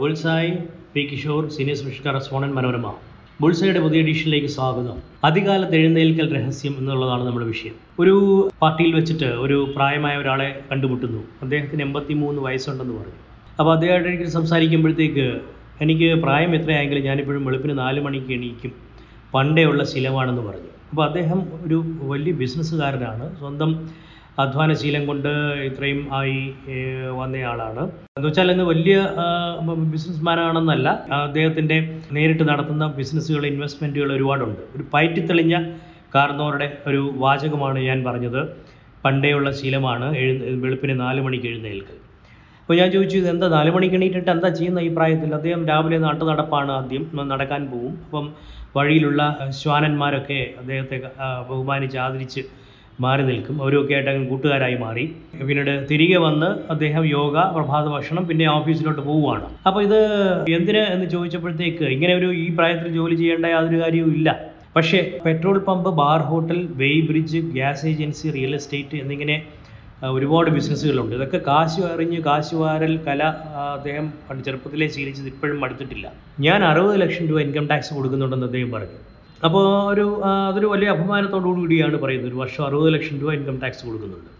Bullseye P Kishore senior special സോണൻ Manorama. ബുൾസായുടെ പുതിയ എഡിഷനിലേക്ക് സ്വാഗതം. അധികാലത്ത് എഴുന്നേൽക്കൽ രഹസ്യം എന്നുള്ളതാണ് നമ്മുടെ വിഷയം. ഒരു പാർട്ടിയിൽ വെച്ചിട്ട് ഒരു പ്രായമായ ഒരാളെ കണ്ടുമുട്ടുന്നു. അദ്ദേഹത്തിന് എൺപത്തി മൂന്ന് വയസ്സുണ്ടെന്ന് പറഞ്ഞു. അപ്പോൾ അദ്ദേഹമായിട്ട് എനിക്ക് സംസാരിക്കുമ്പോഴത്തേക്ക് എനിക്ക് പ്രായം എത്രയായെങ്കിലും ഞാനിപ്പോഴും വെളുപ്പിന് നാല് മണിക്ക് എണീക്കും. പണ്ടേ ഉള്ള ശീലമാണെന്ന് പറഞ്ഞു. അപ്പോൾ അദ്ദേഹം ഒരു വലിയ ബിസിനസ്സുകാരനാണ്. സ്വന്തം അധ്വാനശീലം കൊണ്ട് ഇത്രയും ആയി വന്നയാളാണ് എന്ന് വെച്ചാൽ ഇന്ന് വലിയ ബിസിനസ്മാനാണെന്നല്ല അദ്ദേഹത്തിന്റെ നേരിട്ട് നടത്തുന്ന ബിസിനസ്സുകൾ ഇൻവെസ്റ്റ്മെന്റുകൾ ഒരുപാടുണ്ട്. ഒരു പയറ്റിത്തെളിഞ്ഞ കാരണവരുടെ ഒരു വാചകമാണ് ഞാൻ പറഞ്ഞത്. പണ്ടേയുള്ള ശീലമാണ് എഴു വെളുപ്പിന് നാല് മണിക്ക് എഴുന്നേൽക്കൽ. അപ്പോൾ ഞാൻ ചോദിച്ചു ഇത് എന്താ നാല് മണിക്ക് എണീറ്റിട്ട് എന്താ ചെയ്യുന്ന ഈ പ്രായത്തിൽ? അദ്ദേഹം രാവിലെ നാട്ടു നടപ്പാണ് ആദ്യം നടക്കാൻ പോവും. അപ്പം വഴിയിലുള്ള ശ്വാനന്മാരൊക്കെ അദ്ദേഹത്തെ ബഹുമാനിച്ച് ആദരിച്ച് മാറി നിൽക്കും. അവരൊക്കെ ആയിട്ട് കൂട്ടുകാരായി മാറി. പിന്നീട് തിരികെ വന്ന് അദ്ദേഹം യോഗ പ്രഭാത ഭക്ഷണം പിന്നെ ഓഫീസിലോട്ട് പോവുകയാണ്. അപ്പോൾ ഇത് എന്തിന് എന്ന് ചോദിച്ചപ്പോഴത്തേക്ക് ഇങ്ങനെ ഒരു ഈ പ്രായത്തിൽ ജോലി ചെയ്യേണ്ട യാതൊരു കാര്യവും ഇല്ല. പക്ഷേ petrol pump bar hotel weigh bridge gas agency real estate എന്നിങ്ങനെ ഒരുപാട് ബിസിനസ്സുകളുണ്ട്. ഇതൊക്കെ കാശ് അറിഞ്ഞ് കാശ് വാരൽ കല അദ്ദേഹം ചെറുപ്പത്തിലേ ശീലിച്ചത് ഇപ്പോഴും മടുത്തിട്ടില്ല. ഞാൻ അറുപത് ലക്ഷം രൂപ ഇൻകം ടാക്സ് കൊടുക്കുന്നുണ്ടെന്ന് അദ്ദേഹം പറഞ്ഞു. അപ്പോൾ ഒരു അതൊരു വലിയ അഭിമാനത്തോടു കൂടിയാണ് പറയുന്നത്. ഒരു വർഷം അറുപത് ലക്ഷം രൂപ ഇൻകം ടാക്സ് കൊടുക്കുന്നുണ്ട്.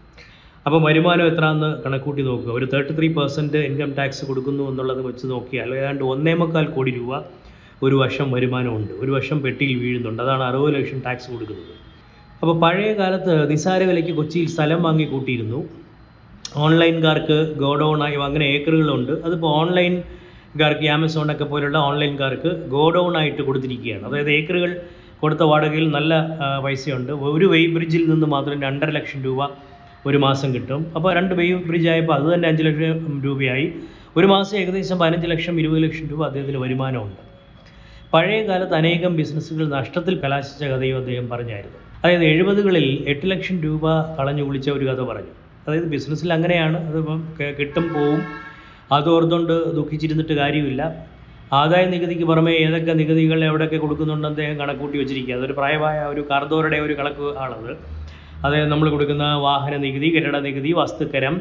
അപ്പോൾ വരുമാനം എത്ര എന്ന് കണക്കൂട്ടി നോക്കുക. ഒരു thirty three percent income tax കൊടുക്കുന്നു എന്നുള്ളത് വെച്ച് നോക്കിയാൽ ഏതാണ്ട് ഒന്നേ മുക്കാൽ കോടി രൂപ ഒരു വർഷം വരുമാനമുണ്ട്. ഒരു വർഷം പെട്ടിയിൽ വീഴുന്നുണ്ട്. അതാണ് അറുപത് ലക്ഷം ടാക്സ് കൊടുക്കുന്നത്. അപ്പോൾ പഴയ കാലത്ത് നിസാര വിലയ്ക്ക് കൊച്ചിയിൽ സ്ഥലം വാങ്ങി കൂട്ടിയിരുന്നു ഓൺലൈൻകാർക്ക് ഗോഡൗണായി അങ്ങനെ ഏക്കറുകളുണ്ട്. അതിപ്പോൾ ഓൺലൈൻകാർക്ക് ആമസോണൊക്കെ പോലുള്ള ഓൺലൈൻകാർക്ക് ഗോഡൗൺ ആയിട്ട് കൊടുത്തിരിക്കുകയാണ്. അതായത് ഏക്കറുകൾ കൊടുത്ത വാടകയിൽ നല്ല പൈസയുണ്ട്. ഒരു വെയ് ബ്രിഡ്ജിൽ നിന്ന് മാത്രം രണ്ടര ലക്ഷം രൂപ ഒരു മാസം കിട്ടും. അപ്പോൾ രണ്ട് വെയ് ബ്രിഡ്ജ് ആയപ്പോൾ അത് തന്നെ അഞ്ച് ലക്ഷം രൂപയായി. ഒരു മാസം ഏകദേശം പതിനഞ്ച് ലക്ഷം ഇരുപത് ലക്ഷം രൂപ അദ്ദേഹത്തിന് വരുമാനമുണ്ട്. പഴയ കാലത്ത് അനേകം ബിസിനസ്സുകൾ നഷ്ടത്തിൽ കലാശിച്ച കഥയും അദ്ദേഹം പറഞ്ഞായിരുന്നു. അതായത് എഴുപതുകളിൽ എട്ട് ലക്ഷം രൂപ കളഞ്ഞു കുളിച്ച ഒരു കഥ പറഞ്ഞു. അതായത് ബിസിനസ്സിൽ അങ്ങനെയാണ്. അതിപ്പം കിട്ടും പോവും. അതോർത്തുകൊണ്ട് ദുഃഖിച്ചിരുന്നിട്ട് കാര്യമില്ല. ആദായ നികുതിക്ക് പുറമെ ഏതൊക്കെ നികുതികൾ എവിടെയൊക്കെ കൊടുക്കുന്നുണ്ട് അദ്ദേഹം കണക്കൂട്ടി വെച്ചിരിക്കുക അതൊരു പ്രായമായ ഒരു കാർദോരുടെ ഒരു കണക്ക് ആണത്. അതായത് നമ്മൾ കൊടുക്കുന്ന വാഹന നികുതി കെട്ടിട നികുതി വസ്തുക്കരം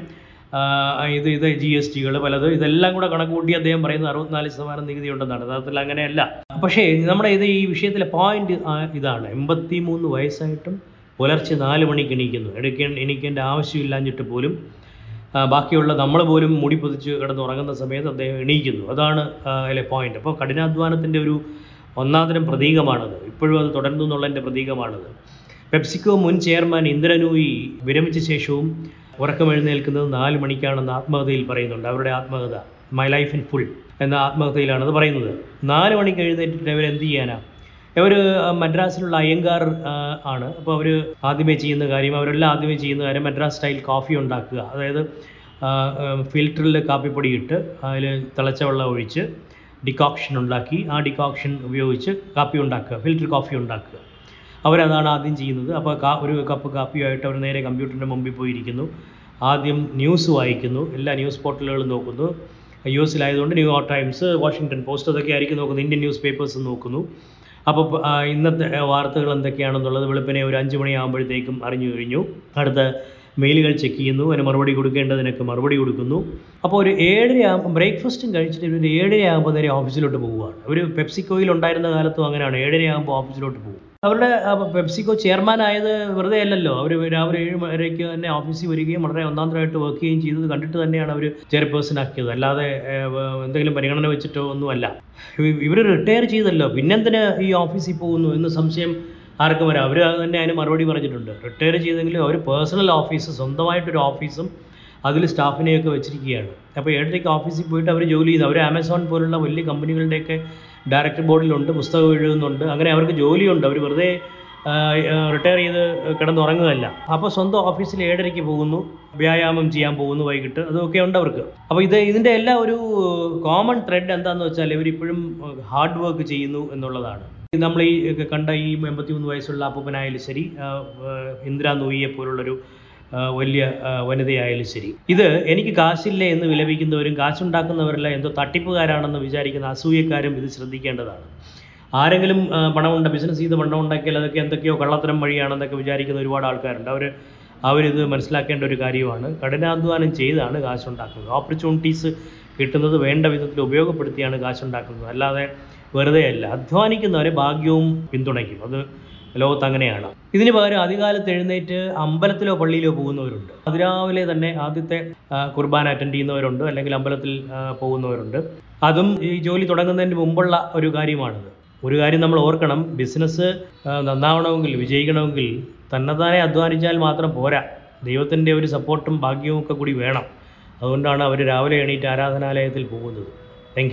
ഇത് ഇത് ജി എസ് ടികൾ പലത് ഇതെല്ലാം കൂടെ കണക്ക് കൂട്ടി അദ്ദേഹം പറയുന്നത് അറുപത്തിനാല് ശതമാനം നികുതി ഉണ്ടെന്നാണ്. യഥാർത്ഥത്തിൽ അങ്ങനെയല്ല. പക്ഷേ നമ്മുടെ ഇത് ഈ വിഷയത്തിലെ പോയിന്റ് ഇതാണ്. എൺപത്തി മൂന്ന് വയസ്സായിട്ടും പുലർച്ചെ നാല് മണിക്ക് എണീക്കുന്നു. എടുക്കേണ്ട എണീക്കേണ്ട ആവശ്യമില്ലാഞ്ഞിട്ട് പോലും ബാക്കിയുള്ള നമ്മൾ പോലും മുടി പൊതിച്ച് കിടന്നുറങ്ങുന്ന സമയത്ത് അദ്ദേഹം എണീക്കുന്നു. അതാണ് അതിലെ പോയിന്റ് അപ്പോൾ കഠിനാധ്വാനത്തിന്റെ ഒരു ഒന്നാന്തരം പ്രതീകമാണത്. ഇപ്പോഴും അത് തുടരുന്നു എന്നുള്ളതിന്റെ പ്രതീകമാണത്. പെപ്സിക്കോ മുൻ ചെയർമാൻ ഇന്ദ്രനൂയി വിരമിച്ച ശേഷവും ഉറക്കമെഴുന്നേൽക്കുന്നത് നാല് മണിക്കാണെന്ന് ആത്മകഥയിൽ പറയുന്നുണ്ട്. അവരുടെ ആത്മകഥ മൈ ലൈഫ് ഇൻ ഫുൾ എന്ന ആത്മകഥയിലാണ് അത് പറയുന്നത്. നാല് മണിക്ക് എഴുന്നേറ്റിട്ട് അവർ എന്ത് ചെയ്യാനാ? ഇവർ മദ്രാസിലുള്ള അയ്യങ്കാർ ആണ്. അപ്പോൾ അവർ ആദ്യമേ ചെയ്യുന്ന കാര്യം അവരെല്ലാം ആദ്യമേ ചെയ്യുന്ന കാര്യം മദ്രാസ് സ്റ്റൈൽ കോഫി ഉണ്ടാക്കുക. അതായത് ഫിൽറ്ററിൽ കാപ്പിപ്പൊടി ഇട്ട് അതിൽ തിളച്ച വെള്ളം ഒഴിച്ച് ഡിക്കോക്ഷൻ ഉണ്ടാക്കി ആ ഡിക്കോക്ഷൻ ഉപയോഗിച്ച് കാപ്പി ഉണ്ടാക്കുക ഫിൽറ്റർ കോഫി ഉണ്ടാക്കുക. അവരതാണ് ആദ്യം ചെയ്യുന്നത്. അപ്പോൾ കാ ഒരു കപ്പ് കാപ്പിയായിട്ട് അവർ നേരെ കമ്പ്യൂട്ടറിന്റെ മുമ്പിൽ പോയിരിക്കുന്നു. ആദ്യം ന്യൂസ് വായിക്കുന്നു. എല്ലാ ന്യൂസ് പോർട്ടലുകളും നോക്കുന്നു. U എസിലായതുകൊണ്ട് New York Times Washington Post അതൊക്കെ ആയിരിക്കും നോക്കുന്നത്. ഇന്ത്യൻ ന്യൂസ് പേപ്പേഴ്സ് നോക്കുന്നു. അപ്പോൾ ഇന്നത്തെ വാർത്തകൾ എന്തൊക്കെയാണെന്നുള്ളത് വെളുപ്പിനെ ഒരു അഞ്ച് മണിയാകുമ്പോഴത്തേക്കും അറിഞ്ഞു കഴിഞ്ഞു. അടുത്ത മെയിലുകൾ ചെക്ക് ചെയ്യുന്നു. അതിന് മറുപടി കൊടുക്കേണ്ടതിനൊക്കെ മറുപടി കൊടുക്കുന്നു. അപ്പോൾ ഒരു ഏഴര ആകുമ്പോൾ ബ്രേക്ക്ഫാസ്റ്റും കഴിച്ചിട്ട് ഒരു ഏഴര ആകുമ്പോൾ നേരെ ഓഫീസിലോട്ട് പോവുകയാണ്. ഒരു പെപ്സിക്കോയിൽ ഉണ്ടായിരുന്ന കാലത്തും അങ്ങനെയാണ്. ഏഴരയാകുമ്പോൾ ഓഫീസിലോട്ട് പോകും അവരുടെ പെപ്സിക്കോ ചെയർമാൻ ആയത് വെറുതെ അല്ലല്ലോ. അവർ രാവിലെ ഏഴ് വരയ്ക്ക് തന്നെ ഓഫീസിൽ വരികയും വളരെ ഒന്നാന്തരമായിട്ട് വർക്ക് ചെയ്യുകയും ചെയ്തത് കണ്ടിട്ട് തന്നെയാണ് അവർ ചെയർപേഴ്സൺ ആക്കിയത് അല്ലാതെ എന്തെങ്കിലും പരിഗണന വെച്ചിട്ടോ ഒന്നുമല്ല. ഇവർ റിട്ടയർ ചെയ്തല്ലോ. പിന്നെന്തിന് ഈ ഓഫീസിൽ പോകുന്നു എന്ന് സംശയം ആർക്കും വരാം. അവർ തന്നെ അതിന് മറുപടി പറഞ്ഞിട്ടുണ്ട്. റിട്ടയർ ചെയ്തെങ്കിലും അവർ പേഴ്സണൽ ഓഫീസ് സ്വന്തമായിട്ടൊരു ഓഫീസും അതിൽ സ്റ്റാഫിനെയൊക്കെ വെച്ചിരിക്കുകയാണ്. അപ്പോൾ ഏഴരയ്ക്ക് ഓഫീസിൽ പോയിട്ട് അവർ ജോലി ചെയ്ത്. അവർ ആമസോൺ പോലുള്ള വലിയ കമ്പനികളുടെയൊക്കെ ഡയറക്ടർ ബോർഡിലുണ്ട് പുസ്തകം എഴുതുന്നുണ്ട്. അങ്ങനെ അവർക്ക് ജോലിയുണ്ട്. അവർ വെറുതെ റിട്ടയർ ചെയ്ത് കിടന്നുറങ്ങുകയല്ല. അപ്പോൾ സ്വന്തം ഓഫീസിൽ ഏഴരയ്ക്ക് പോകുന്നു. വ്യായാമം ചെയ്യാൻ പോകുന്നു വൈകിട്ട്. അതൊക്കെ ഉണ്ട് അവർക്ക്. അപ്പോൾ ഇത് ഇതിന്റെ എല്ലാ ഒരു കോമൺ ത്രെഡ് എന്താണെന്ന് വെച്ചാൽ ഇവരിപ്പോഴും ഹാർഡ് വർക്ക് ചെയ്യുന്നു എന്നുള്ളതാണ്. നമ്മൾ ഈ കണ്ട ഈ എൺപത്തി മൂന്ന് വയസ്സുള്ള അപ്പൂപ്പനായാലും ശരി ഇന്ദിരാ നൂയിയെ പോലുള്ളൊരു വലിയ വനിതയായാലും ശരി. ഇത് എനിക്ക് കാശില്ല എന്ന് വിലപിക്കുന്നവരും കാശുണ്ടാക്കുന്നവരെല്ലാം എന്തോ തട്ടിപ്പുകാരാണെന്ന് വിചാരിക്കുന്ന അസൂയക്കാരും ഇത് ശ്രദ്ധിക്കേണ്ടതാണ്. ആരെങ്കിലും പണമുണ്ട് പണമുണ്ട ബിസിനസ് ചെയ്ത് പണം ഉണ്ടാക്കിയാൽ അതൊക്കെ എന്തൊക്കെയോ കള്ളത്തരം വഴിയാണെന്നൊക്കെ വിചാരിക്കുന്ന ഒരുപാട് ആൾക്കാരുണ്ട്. അവർ അവരിത് മനസ്സിലാക്കേണ്ട ഒരു കാര്യമാണ്. കഠിനാധ്വാനം ചെയ്താണ് കാശുണ്ടാക്കുന്നത്. ഓപ്പർച്യൂണിറ്റീസ് കിട്ടുന്നത് വേണ്ട വിധത്തിൽ ഉപയോഗപ്പെടുത്തിയാണ് കാശുണ്ടാക്കുന്നത്. അല്ലാതെ വെറുതെ അല്ല അധ്വാനിക്കുന്നവരെ ഭാഗ്യവും പിന്തുണയ്ക്കും. അത് ലോകത്ത് അങ്ങനെയാണ്. ഇതിന് പകരം അധികാലത്ത് എഴുന്നേറ്റ് അമ്പലത്തിലോ പള്ളിയിലോ പോകുന്നവരുണ്ട്. അതിരാവിലെ തന്നെ ആദ്യത്തെ കുർബാന അറ്റൻഡ് ചെയ്യുന്നവരുണ്ട്. അല്ലെങ്കിൽ അമ്പലത്തിൽ പോകുന്നവരുണ്ട്. അതും ഈ ജോലി തുടങ്ങുന്നതിന് മുമ്പുള്ള ഒരു കാര്യമാണിത്. ഒരു കാര്യം നമ്മൾ ഓർക്കണം. ബിസിനസ് നന്നാവണമെങ്കിൽ വിജയിക്കണമെങ്കിൽ തന്നെത്താനെ അധ്വാനിച്ചാൽ മാത്രം പോരാ. ദൈവത്തിന്റെ ഒരു സപ്പോർട്ടും ഭാഗ്യവും ഒക്കെ കൂടി വേണം. അതുകൊണ്ടാണ് അവർ രാവിലെ എണീറ്റ് ആരാധനാലയത്തിൽ പോകുന്നത്. താങ്ക്